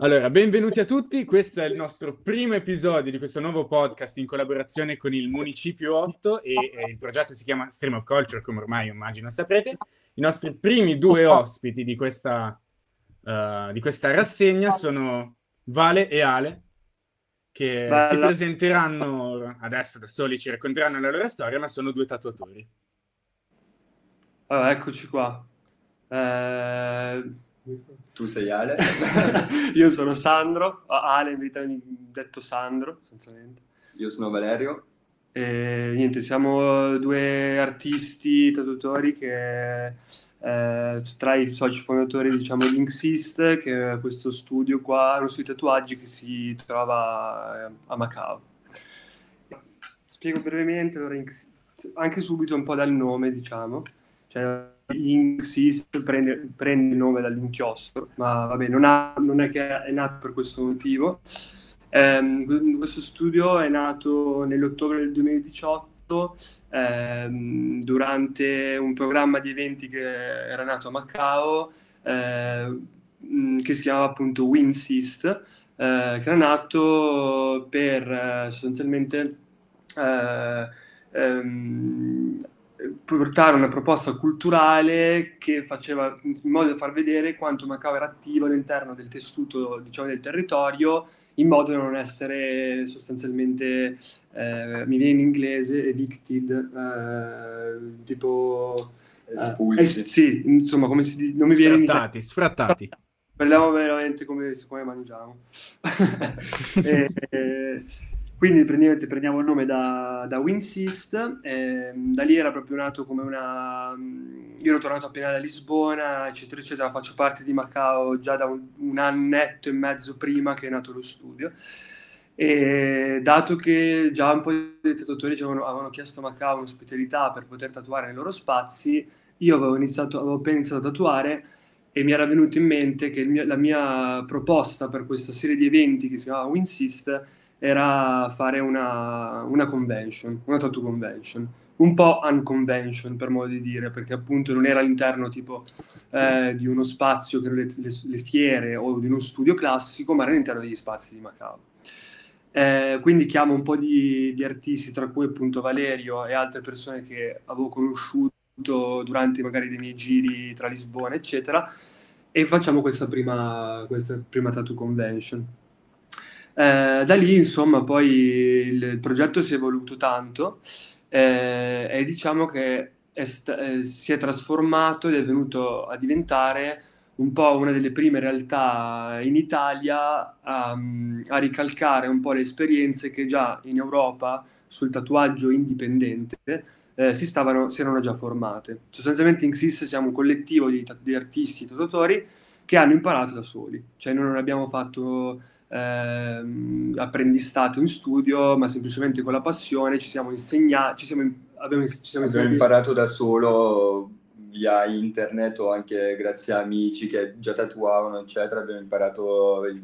Allora, benvenuti a tutti, questo è il nostro primo episodio di questo nuovo podcast in collaborazione con il Municipio 8 e, e il progetto si chiama Stream of Culture, come ormai immagino saprete. I nostri primi due ospiti di questa, uh, di questa rassegna sono Vale e Ale, che Bella. si presenteranno adesso da soli, ci racconteranno la loro storia, ma sono due tatuatori. Allora, eccoci qua. Eh tu sei Ale? Io sono Sandro, Ale in verità detto Sandro, essenzialmente. Io sono Valerio. E niente, siamo due artisti, traduttori che eh, tra i soci fondatori diciamo di Inksist, che è questo studio qua, uno studio di tatuaggi che si trova eh, a Macao. Spiego brevemente, allora, anche subito un po' dal nome, diciamo. Cioè, Inksist prende, prende, il nome dall'inchiostro, ma vabbè, non, ha, non, è che è nato per questo motivo. Um, questo studio è nato nell'ottobre del 2018 um, durante un programma di eventi che era nato a Macao uh, che si chiamava appunto WinSist, uh, che era nato per uh, sostanzialmente um, portare una proposta culturale che faceva in modo da far vedere quanto Macao era attivo all'interno del tessuto diciamo, del territorio in modo da non essere sostanzialmente eh, mi viene in inglese evicted eh, tipo espulsi. eh, sì insomma come si dice non mi viene sfrattati sfrattati. Parliamo veramente come, come mangiamo. E, quindi prendiamo il nome da, da Winsist, eh, da lì era proprio nato come una... Io ero tornato appena da Lisbona, eccetera, eccetera, faccio parte di Macao già da un, un annetto e mezzo prima che è nato lo studio. E dato che già un po' di tatuatori avevano, avevano chiesto a Macao un'ospitalità per poter tatuare nei loro spazi, io avevo, iniziato, avevo appena iniziato a tatuare e mi era venuto in mente che mio, la mia proposta per questa serie di eventi che si chiama Winsist era fare una, una convention, una tattoo convention, un po' unconvention per modo di dire, perché appunto non era all'interno tipo eh, di uno spazio erano le, le, le, fiere o di uno studio classico, ma era all'interno degli spazi di Macao. Eh, quindi chiamo un po' di, di, artisti, tra cui appunto Valerio e altre persone che avevo conosciuto durante magari dei miei giri tra Lisbona, eccetera, e facciamo questa prima, questa prima tattoo convention. Eh, da lì, insomma, poi il progetto si è evoluto tanto eh, e diciamo che è sta- eh, si è trasformato ed è venuto a diventare un po' una delle prime realtà in Italia a, a ricalcare un po' le esperienze che già in Europa sul tatuaggio indipendente eh, si, stavano, si erano già formate. Sostanzialmente in XIS siamo un collettivo di, di artisti, tatuatori che hanno imparato da soli, cioè noi non abbiamo fatto ehm, apprendistato in studio, ma semplicemente con la passione ci siamo insegnati, ci siamo, abbiamo, ci siamo abbiamo imparato da solo via internet o anche grazie a amici che già tatuavano, eccetera, abbiamo imparato il,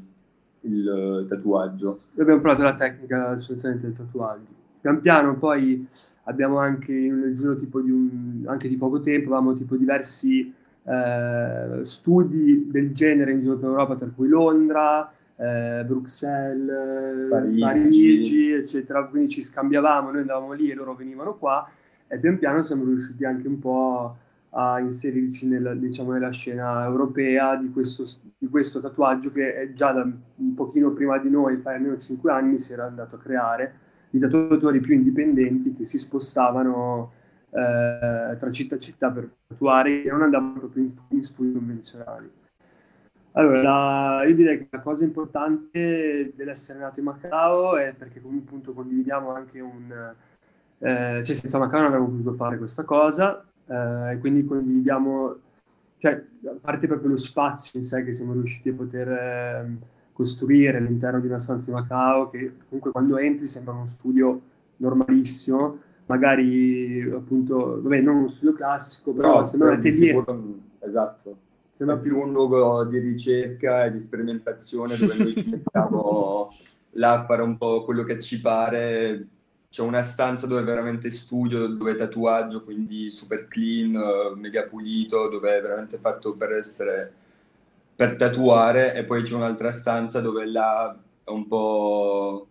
il tatuaggio. Abbiamo imparato la tecnica sostanzialmente del tatuaggio. Pian piano poi abbiamo anche nel giro tipo di un, anche di poco tempo, avevamo tipo diversi eh, studi del genere in giro per Europa, tra cui Londra, eh, Bruxelles, Parigi. Parigi. eccetera. Quindi ci scambiavamo, noi andavamo lì e loro venivano qua e pian piano siamo riusciti anche un po' a inserirci nella, diciamo, nella scena europea di questo, di questo, tatuaggio che già da un pochino prima di noi, fai almeno 5 anni, si era andato a creare, di tatuatori più indipendenti che si spostavano eh, tra città e città per tatuare e non andavano proprio in, in studi convenzionali. Allora, io direi che la cosa importante dell'essere nato in Macao è perché comunque appunto condividiamo anche un... Eh, cioè senza Macao non avremmo potuto fare questa cosa eh, e quindi condividiamo, cioè a parte proprio lo spazio in sé che siamo riusciti a poter eh, costruire all'interno di una stanza di Macao che comunque quando entri sembra uno studio normalissimo, magari appunto, vabbè non uno studio classico, però no, sembra un atelier. Esatto Sembra più un luogo di ricerca e di sperimentazione dove noi ci mettiamo là a fare un po' quello che ci pare. C'è una stanza dove veramente studio, dove tatuaggio, quindi super clean, mega pulito, dove è veramente fatto per essere per tatuare e poi c'è un'altra stanza dove là è un po'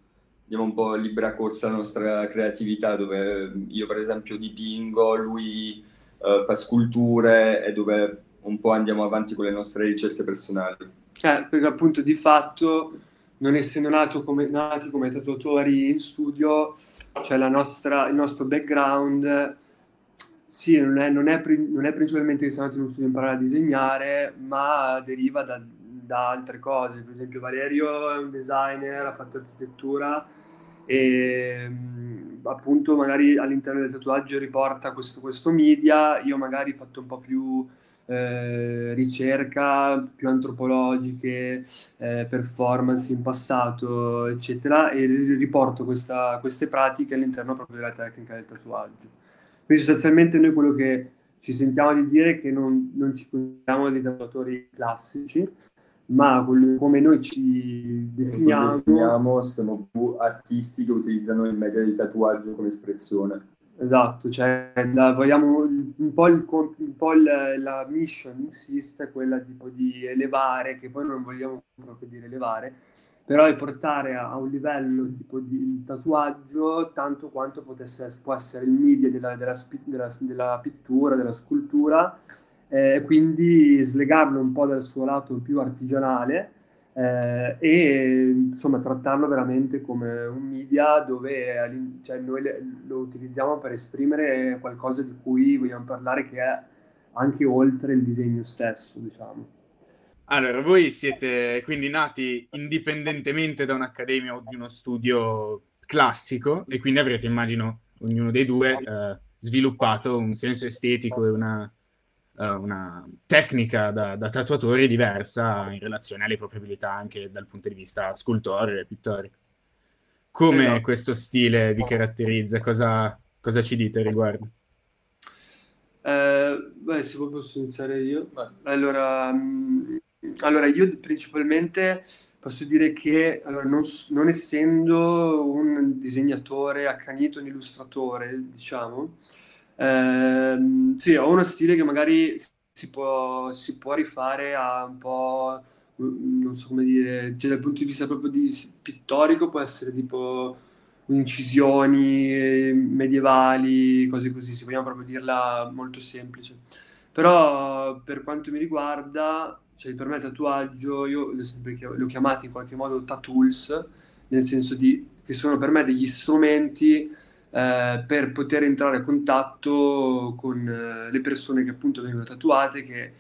diamo un po' libera corsa alla nostra creatività, dove io per esempio dipingo, lui uh, fa sculture e dove un po' andiamo avanti con le nostre ricerche personali. Eh, perché appunto di fatto, non essendo nato come, nati come tatuatori in studio, cioè nostra, il nostro background, sì, non è, non, è, non è, principalmente che siamo andati in uno studio a imparare a disegnare, ma deriva da, da, altre cose. Per esempio Valerio è un designer, ha fatto architettura e appunto magari all'interno del tatuaggio riporta questo, questo media, io magari ho fatto un po' più eh, ricerca più antropologiche, eh, performance in passato, eccetera, e riporto questa, queste pratiche all'interno proprio della tecnica del tatuaggio. Quindi sostanzialmente noi quello che ci sentiamo di dire è che non, non ci consideriamo dei tatuatori classici, ma come noi ci definiamo... definiamo siamo più artisti che utilizzano il media di tatuaggio come espressione. Esatto, cioè la, vogliamo un po', il, un po il, la mission insiste quella tipo di elevare, che poi non vogliamo proprio dire elevare, però è portare a, a un livello tipo di tatuaggio tanto quanto potesse, può essere il media della, della, della, della pittura, della scultura, eh, quindi slegarlo un po' dal suo lato più artigianale eh, e insomma trattarlo veramente come un media dove cioè, noi lo utilizziamo per esprimere qualcosa di cui vogliamo parlare che è anche oltre il disegno stesso, diciamo. Allora, voi siete quindi nati indipendentemente da un'accademia o di uno studio classico e quindi avrete, immagino, ognuno dei due eh, sviluppato un senso estetico e una, uh, una tecnica da, da, tatuatori diversa in relazione alle proprie abilità anche dal punto di vista scultoreo e pittorico. Come esatto. questo stile vi caratterizza? Cosa, cosa ci dite al riguardo? Eh, beh, se posso iniziare io. Allora, mm, allora, io principalmente posso dire che allora, non, non, essendo un disegnatore accanito, un illustratore, diciamo, Ehm, sì, ho uno stile che magari si può, si può rifare a un po', mm, non so come dire, cioè dal punto di vista proprio di, pittorico può essere tipo incisioni medievali, cose così, se vogliamo proprio dirla molto semplice. Però per quanto mi riguarda, cioè per me il tatuaggio, io li ho chiamati in qualche modo tatools, nel senso di, che sono per me degli strumenti eh, per poter entrare a contatto con eh, le persone che appunto vengono tatuate, che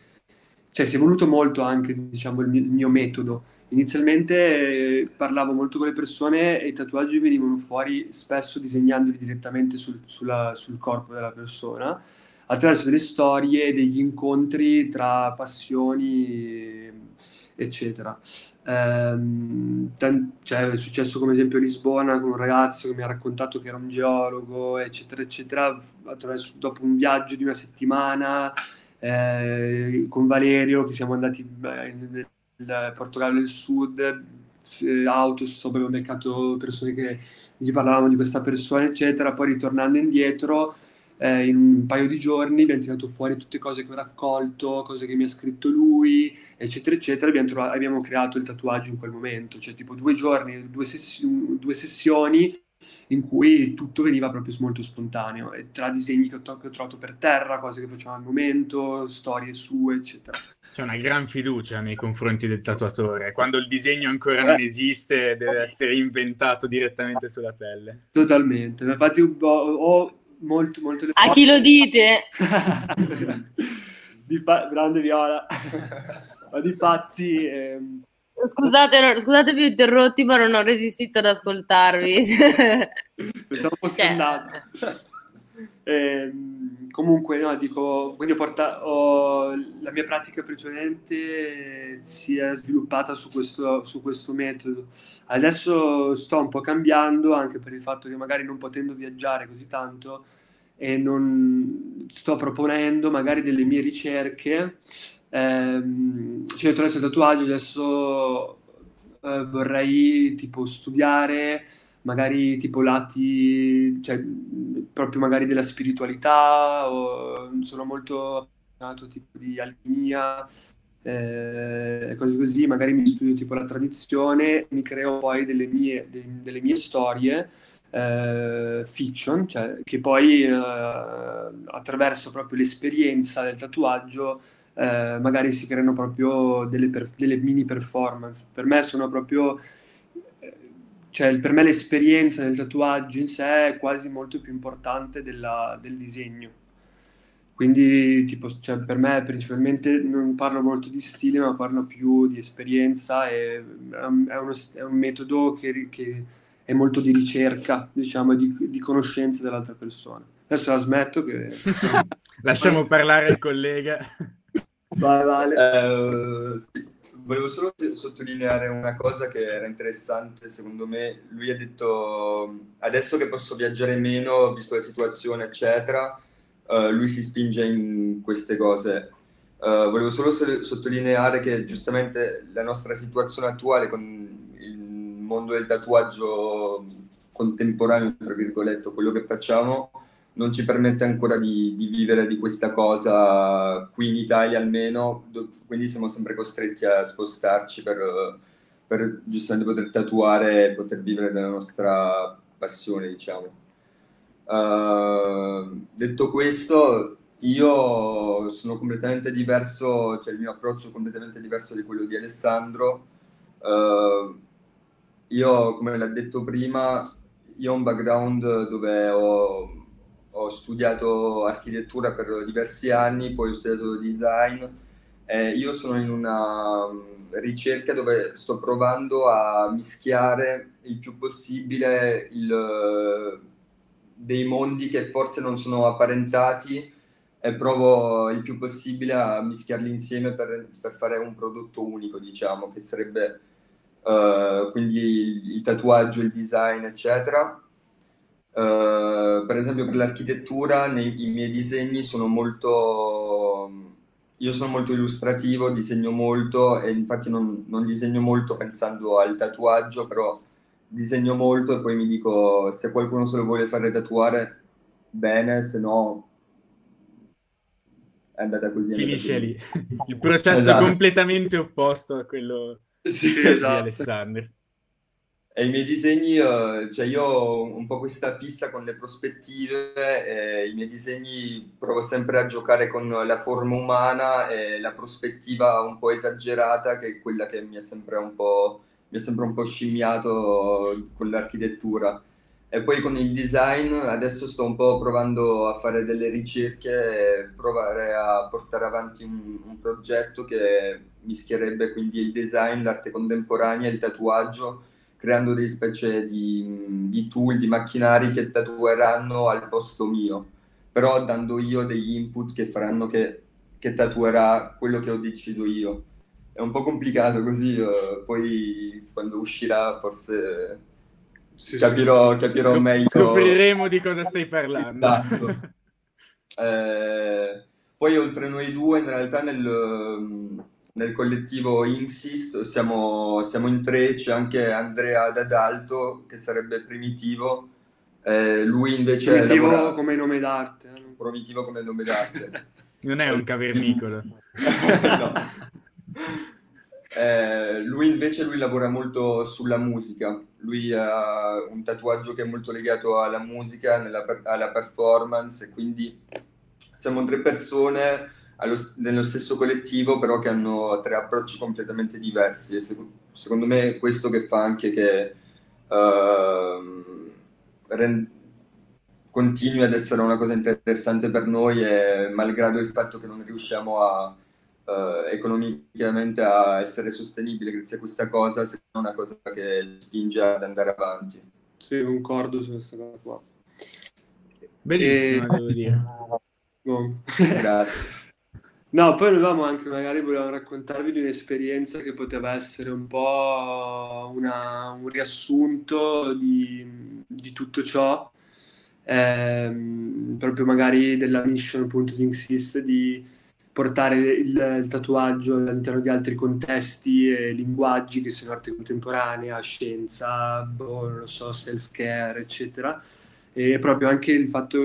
cioè, si è voluto molto anche diciamo, il, mio, il mio metodo. Inizialmente eh, parlavo molto con le persone e i tatuaggi venivano fuori spesso disegnandoli direttamente sul, sulla, sul corpo della persona attraverso delle storie, degli incontri tra passioni, eccetera. Ehm, cioè, è successo come esempio a Lisbona con un ragazzo che mi ha raccontato che era un geologo, eccetera, eccetera, attraverso, dopo un viaggio di una settimana eh, con Valerio che siamo andati beh, nel Portogallo del Sud, eh, autostop, abbiamo beccato persone che gli parlavamo di questa persona, eccetera, poi ritornando indietro eh, in un paio di giorni abbiamo tirato fuori tutte cose che ho raccolto, cose che mi ha scritto lui, eccetera, eccetera. Abbiamo, trovato, abbiamo creato il tatuaggio in quel momento, cioè tipo due giorni, due, sessi- due sessioni in cui tutto veniva proprio molto spontaneo, e tra disegni che ho, to- che ho, trovato per terra, cose che facevo al momento, storie sue, eccetera. C'è una gran fiducia nei confronti del tatuatore. Quando il disegno ancora non esiste, deve essere inventato direttamente sulla pelle. Totalmente. Infatti ho, molto, molto... A chi lo dite? di fa- grande Viola. Ma di fatti... Ehm... Scusate, scusate più interrotti, ma non ho resistito ad ascoltarvi. Pensavo fosse cioè... andato. Eh, comunque, no, dico, quindi ho ho, la mia pratica precedente si è sviluppata su questo, su questo metodo. Adesso sto un po' cambiando anche per il fatto che magari non potendo viaggiare così tanto e non sto proponendo magari delle mie ricerche. Ehm, cioè, attraverso il tatuaggio adesso eh, vorrei tipo studiare magari tipo lati, cioè proprio magari della spiritualità, o sono molto appassionato tipo di alchimia, eh, cose così, magari mi studio tipo la tradizione, mi creo poi delle mie, de, delle mie storie eh, fiction, cioè che poi eh, attraverso proprio l'esperienza del tatuaggio eh, magari si creano proprio delle, per, delle, mini performance. Per me sono proprio, cioè per me l'esperienza del tatuaggio in sé è quasi molto più importante della, del disegno. Quindi, tipo, cioè, per me principalmente non parlo molto di stile, ma parlo più di esperienza e è, uno, è un metodo che, che, è molto di ricerca, diciamo, di, di conoscenza dell'altra persona. Adesso la smetto che... Lasciamo parlare il collega. Vai, vale. Eh, sì. Volevo solo sottolineare una cosa che era interessante, secondo me. Lui ha detto, adesso che posso viaggiare meno, visto la situazione, eccetera, uh, lui si spinge in queste cose. Uh, volevo solo so- sottolineare che giustamente la nostra situazione attuale con il mondo del tatuaggio contemporaneo, tra virgolette, quello che facciamo, non ci permette ancora di, di, vivere di questa cosa qui in Italia almeno, do- quindi siamo sempre costretti a spostarci per, per giustamente poter tatuare e poter vivere della nostra passione, diciamo. Uh, detto questo, io sono completamente diverso, cioè il mio approccio è completamente diverso di quello di Alessandro. Uh, io, come l'ha detto prima, io ho un background dove ho, ho, studiato architettura per diversi anni, poi ho studiato design. Eh, io sono in una ricerca dove sto provando a mischiare il più possibile il dei mondi che forse non sono apparentati e provo il più possibile a mischiarli insieme per, per fare un prodotto unico, diciamo, che sarebbe uh, quindi il, il, tatuaggio, il design, eccetera. Uh, per esempio per l'architettura nei, i miei disegni sono molto io sono molto illustrativo, disegno molto e infatti non, non disegno molto pensando al tatuaggio, però disegno molto e poi mi dico se qualcuno se lo vuole fare tatuare, bene, se no è andata così. Finisce lì. Il processo esatto. completamente opposto a quello sì, di esatto. Alessandro. E i miei disegni, cioè io ho un po' questa pista con le prospettive, i miei disegni provo sempre a giocare con la forma umana e la prospettiva un po' esagerata, che è quella che mi è sempre un po' mi è sempre un po' scimmiato con l'architettura. E poi con il design adesso sto un po' provando a fare delle ricerche e provare a portare avanti un, un progetto che mischierebbe quindi il design, l'arte contemporanea il tatuaggio, creando delle specie di, di tool, di macchinari che tatueranno al posto mio, però dando io degli input che faranno che, che tatuerà quello che ho deciso io è un po' complicato così, uh, poi quando uscirà forse sì, capirò, capirò Scop- meglio. Scopriremo di cosa stai parlando. Esatto. eh, poi oltre noi due, in realtà nel, nel collettivo Inksist siamo, siamo, in tre, c'è anche Andrea D'Adalto che sarebbe primitivo. Eh, lui invece primitivo lavora... come nome d'arte. Eh? Primitivo come nome d'arte. non è un cavernicolo. no. Eh, lui invece lui lavora molto sulla musica, lui ha un tatuaggio che è molto legato alla musica, nella, alla performance, quindi siamo tre persone allo, nello stesso collettivo, però che hanno tre approcci completamente diversi. E sec- secondo me è questo che fa anche che uh, rend- continui ad essere una cosa interessante per noi, e malgrado il fatto che non riusciamo a uh, economicamente a essere sostenibile grazie a questa cosa, se non una cosa che spinge ad andare avanti. Sì, concordo su questa cosa qua. Bellissimo, e... devo dire. No. Grazie. No, poi avevamo anche, magari volevamo raccontarvi di un'esperienza che poteva essere un po' una, un riassunto di, di tutto ciò, ehm, proprio magari della mission appunto di Insist di portare il, il, tatuaggio all'interno di altri contesti e linguaggi che sono arte contemporanea, scienza, boh, non lo so, self-care, eccetera. E proprio anche il fatto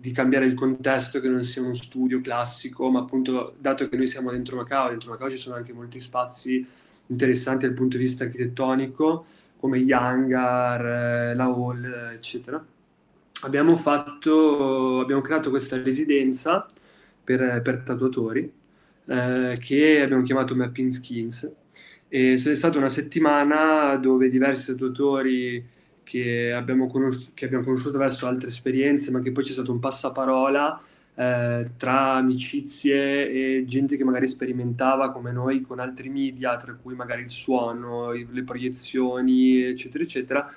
di cambiare il contesto, che non sia uno studio classico, ma appunto, dato che noi siamo dentro Macao, dentro Macao ci sono anche molti spazi interessanti dal punto di vista architettonico, come gli hangar, eh, la hall, eccetera. Abbiamo, fatto, abbiamo creato questa residenza per, per tatuatori eh, che abbiamo chiamato Mapping Skins. E è stata una settimana dove diversi tatuatori che abbiamo, conosci- che abbiamo conosciuto attraverso altre esperienze, ma che poi c'è stato un passaparola eh, tra amicizie e gente che magari sperimentava come noi con altri media, tra cui magari il suono, le proiezioni, eccetera, eccetera.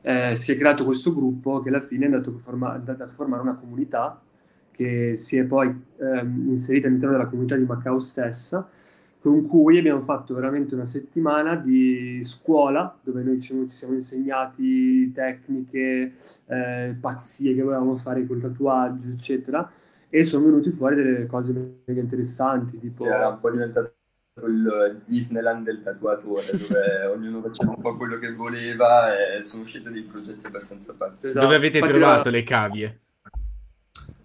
Eh, si è creato questo gruppo che alla fine è andato a, forma- andato a formare una comunità che si è poi ehm, inserita all'interno della comunità di Macao stessa, con cui abbiamo fatto veramente una settimana di scuola, dove noi ci, ci siamo insegnati tecniche, eh, pazzie che volevamo fare col tatuaggio, eccetera, e sono venuti fuori delle cose mega interessanti. Tipo... Sì, era un po' diventato il Disneyland del tatuatore, dove ognuno faceva un po' quello che voleva e sono usciti dei progetti abbastanza pazzi. Esatto. Dove avete Infatti trovato la... le cavie?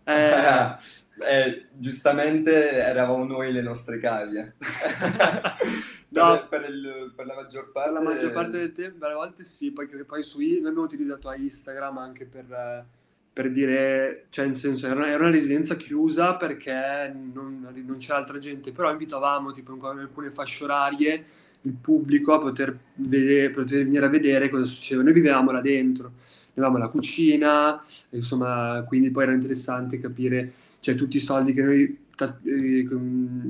Eh... eh, giustamente eravamo noi le nostre cavie. no, per, il, per, la maggior parte... Per la maggior parte del tempo, alle volte sì, poi, poi su, noi abbiamo utilizzato Instagram anche per per dire, cioè in senso era una, era una residenza chiusa perché non, non, c'era altra gente, però invitavamo tipo in alcune fasce orarie il pubblico a poter, vedere, poter venire a vedere cosa succedeva. Noi vivevamo là dentro, avevamo la cucina, insomma, quindi poi era interessante capire, cioè tutti i soldi che noi eh,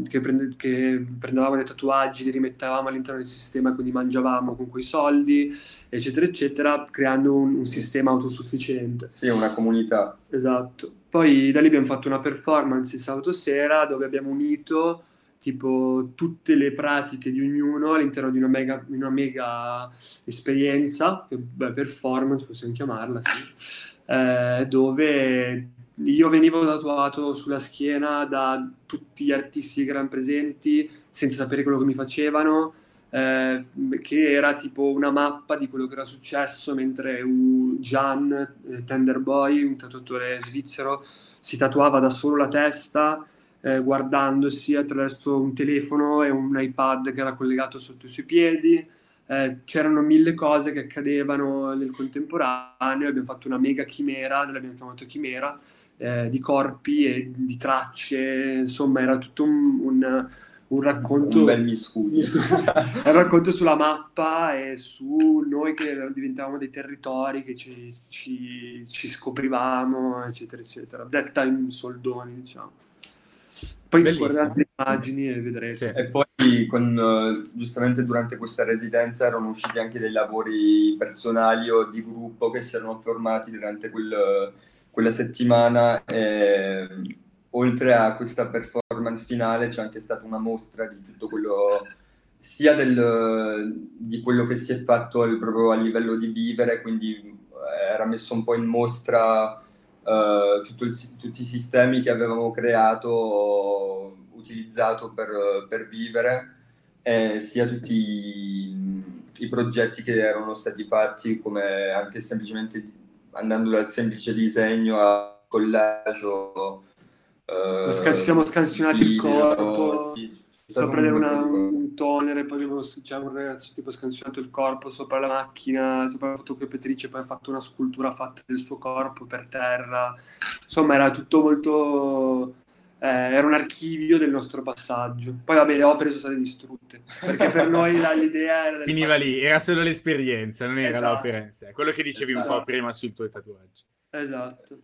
che, prende, che, prendevamo dei tatuaggi, li rimettevamo all'interno del sistema, quindi mangiavamo con quei soldi, eccetera, eccetera, creando un, un sistema autosufficiente. Sì, una comunità. Esatto. Poi da lì abbiamo fatto una performance il sabato sera dove abbiamo unito tipo tutte le pratiche di ognuno all'interno di una mega, una mega esperienza, beh, performance possiamo chiamarla, sì, eh, dove io venivo tatuato sulla schiena da tutti gli artisti che erano presenti senza sapere quello che mi facevano, eh, che era tipo una mappa di quello che era successo mentre Gian eh, Tenderboy, un tatuatore svizzero, si tatuava da solo la testa eh, guardandosi attraverso un telefono e un iPad che era collegato sotto i suoi piedi. Eh, c'erano mille cose che accadevano nel contemporaneo, abbiamo fatto una mega chimera, l'abbiamo chiamato chimera, eh, di corpi e di tracce, insomma era tutto un, un, un racconto... Un bel miscuglio. un racconto sulla mappa e su noi che diventavamo dei territori, che ci, ci, ci scoprivamo, eccetera, eccetera. Detta in soldoni, diciamo. Poi guardate le immagini e vedrete. Sì. E poi con, giustamente durante questa residenza erano usciti anche dei lavori personali o di gruppo che si erano formati durante quel quella settimana, eh, oltre a questa performance finale, c'è anche stata una mostra di tutto quello, sia del, di quello che si è fatto al, proprio a livello di vivere, quindi eh, era messo un po' in mostra eh, il, tutti i sistemi che avevamo creato, utilizzato per, per vivere, eh, sia tutti i, i progetti che erano stati fatti, come anche semplicemente andando dal semplice disegno a collage o, uh, ci siamo scansionati il corpo. sì, sopra una, un toner e poi c'è un ragazzo tipo scansionato il corpo sopra la macchina sopra la fotocopiatrice poi ha fatto una scultura fatta del suo corpo per terra. Insomma era tutto molto eh, era un archivio del nostro passaggio. Poi, vabbè, le opere sono state distrutte perché per noi la, l'idea era. Finiva lì, era solo l'esperienza, non era esatto. l'opera in sé. Quello che dicevi esatto. un po' prima sul tuo tatuaggio. Esatto.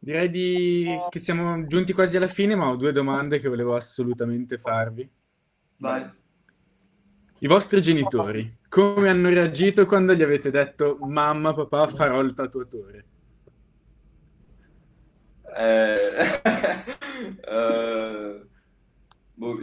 Direi di... che siamo giunti quasi alla fine, ma ho due domande che volevo assolutamente farvi. Vai. I vostri genitori, come hanno reagito quando gli avete detto mamma, papà, farò il tatuatore? Eh,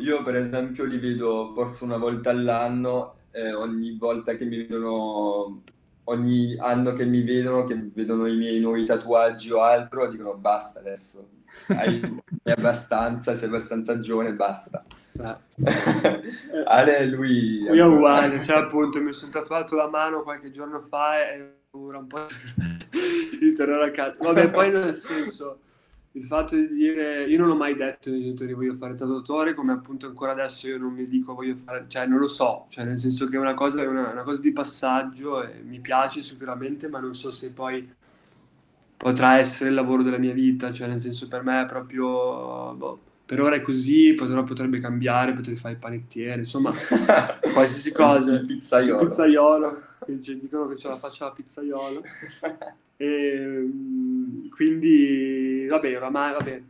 io per esempio li vedo forse una volta all'anno, eh, ogni volta che mi vedono, ogni anno che mi vedono, che vedono i miei nuovi tatuaggi o altro, dicono basta adesso, hai, hai abbastanza, sei abbastanza giovane, basta. Ale, lui... Io è uguale, cioè appunto mi sono tatuato la mano qualche giorno fa e ora un po' di tornare a casa. Vabbè, poi nel senso il fatto di dire, io non ho mai detto ai genitori voglio fare tatuatore, come appunto ancora adesso io non mi dico voglio fare, cioè non lo so, cioè nel senso che è una cosa, una, una cosa di passaggio e mi piace sicuramente, ma non so se poi potrà essere il lavoro della mia vita, cioè nel senso per me è proprio, boh, per ora è così, però potrebbe cambiare, potrei fare il panettiere, insomma, qualsiasi cosa. Il pizzaiolo. Il pizzaiolo, che cioè, dicono che ce la faccia la pizzaiolo. E, mm, quindi, vabbè, oramai, vabbè,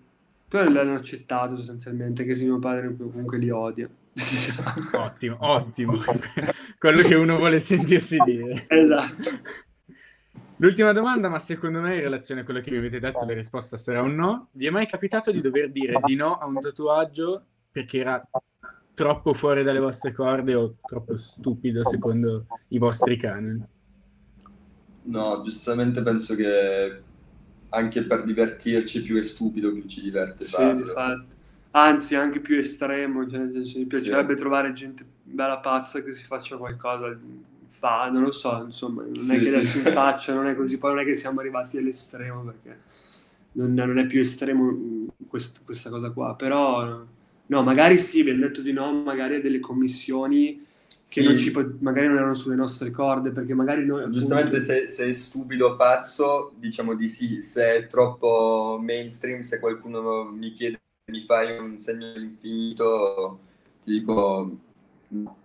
però l'hanno accettato sostanzialmente, che se mio padre comunque li odia. ottimo, ottimo. Quello che uno vuole sentirsi dire. Esatto. L'ultima domanda, ma secondo me in relazione a quello che mi avete detto la risposta sarà un no. Vi è mai capitato di dover dire di no a un tatuaggio perché era troppo fuori dalle vostre corde o troppo stupido secondo i vostri canoni? No, giustamente penso che anche per divertirci più è stupido, più ci diverte Sì, farlo. difatti. Anzi, anche più estremo, cioè, nel senso, mi piacerebbe Sì. trovare gente bella pazza che si faccia qualcosa, fa, non lo so, insomma, non è Sì, che sì. adesso in faccia, non è così, poi non è che siamo arrivati all'estremo perché non, non è più estremo mh, quest- questa cosa qua, però no, magari sì, abbiamo detto di no, magari a delle commissioni che Sì. non ci magari non erano sulle nostre corde, perché magari noi appunto- Giustamente se, se è stupido o pazzo, diciamo di sì, se è troppo mainstream, se qualcuno mi chiede mi fai un segno all'infinito, ti dico.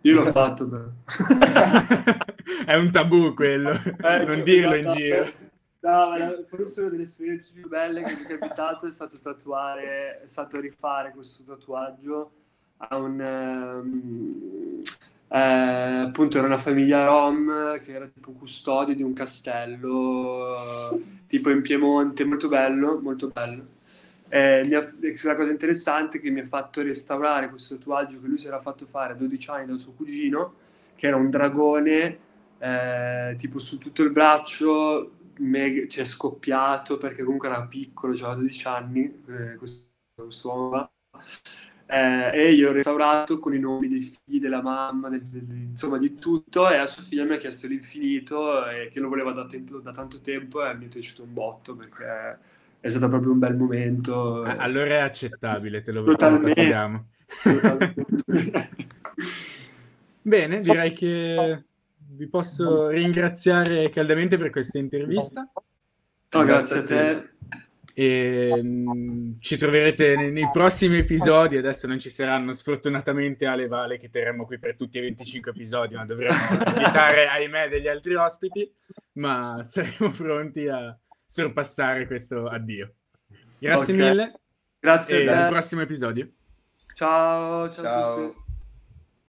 Io l'ho fatto però. è un tabù quello, Ecco, non dirlo in giro. No, forse una delle esperienze più belle che mi è capitato è stato tatuare, è stato rifare questo tatuaggio a un ehm, eh, appunto era una famiglia rom che era tipo custode di un castello eh, tipo in Piemonte, molto bello, molto bello. Eh, la cosa interessante è che mi ha fatto restaurare questo tatuaggio che lui si era fatto fare a 12 anni dal suo cugino, che era un dragone eh, tipo su tutto il braccio, mega, cioè scoppiato perché comunque era piccolo, aveva 12 anni, eh, questo, questo uomo. Eh, e io ho restaurato con i nomi dei figli, della mamma, del- del- insomma di tutto e a sua figlia mi ha chiesto l'infinito e che lo voleva da, tempo- da tanto tempo e mi è piaciuto un botto perché è stato proprio un bel momento. Ah, Allora è accettabile, te lo, te lo Totalmente. passiamo. Bene, direi che vi posso ringraziare caldamente per questa intervista No, grazie a te. e mm, ci troverete nei, nei prossimi episodi. Adesso non ci saranno sfortunatamente Ale Vale che terremo qui per tutti i 25 episodi, ma dovremo invitare, ahimè, degli altri ospiti, ma saremo pronti a sorpassare questo addio. Grazie Ok. mille Grazie e a al prossimo episodio. Ciao, ciao, a Ciao. tutti.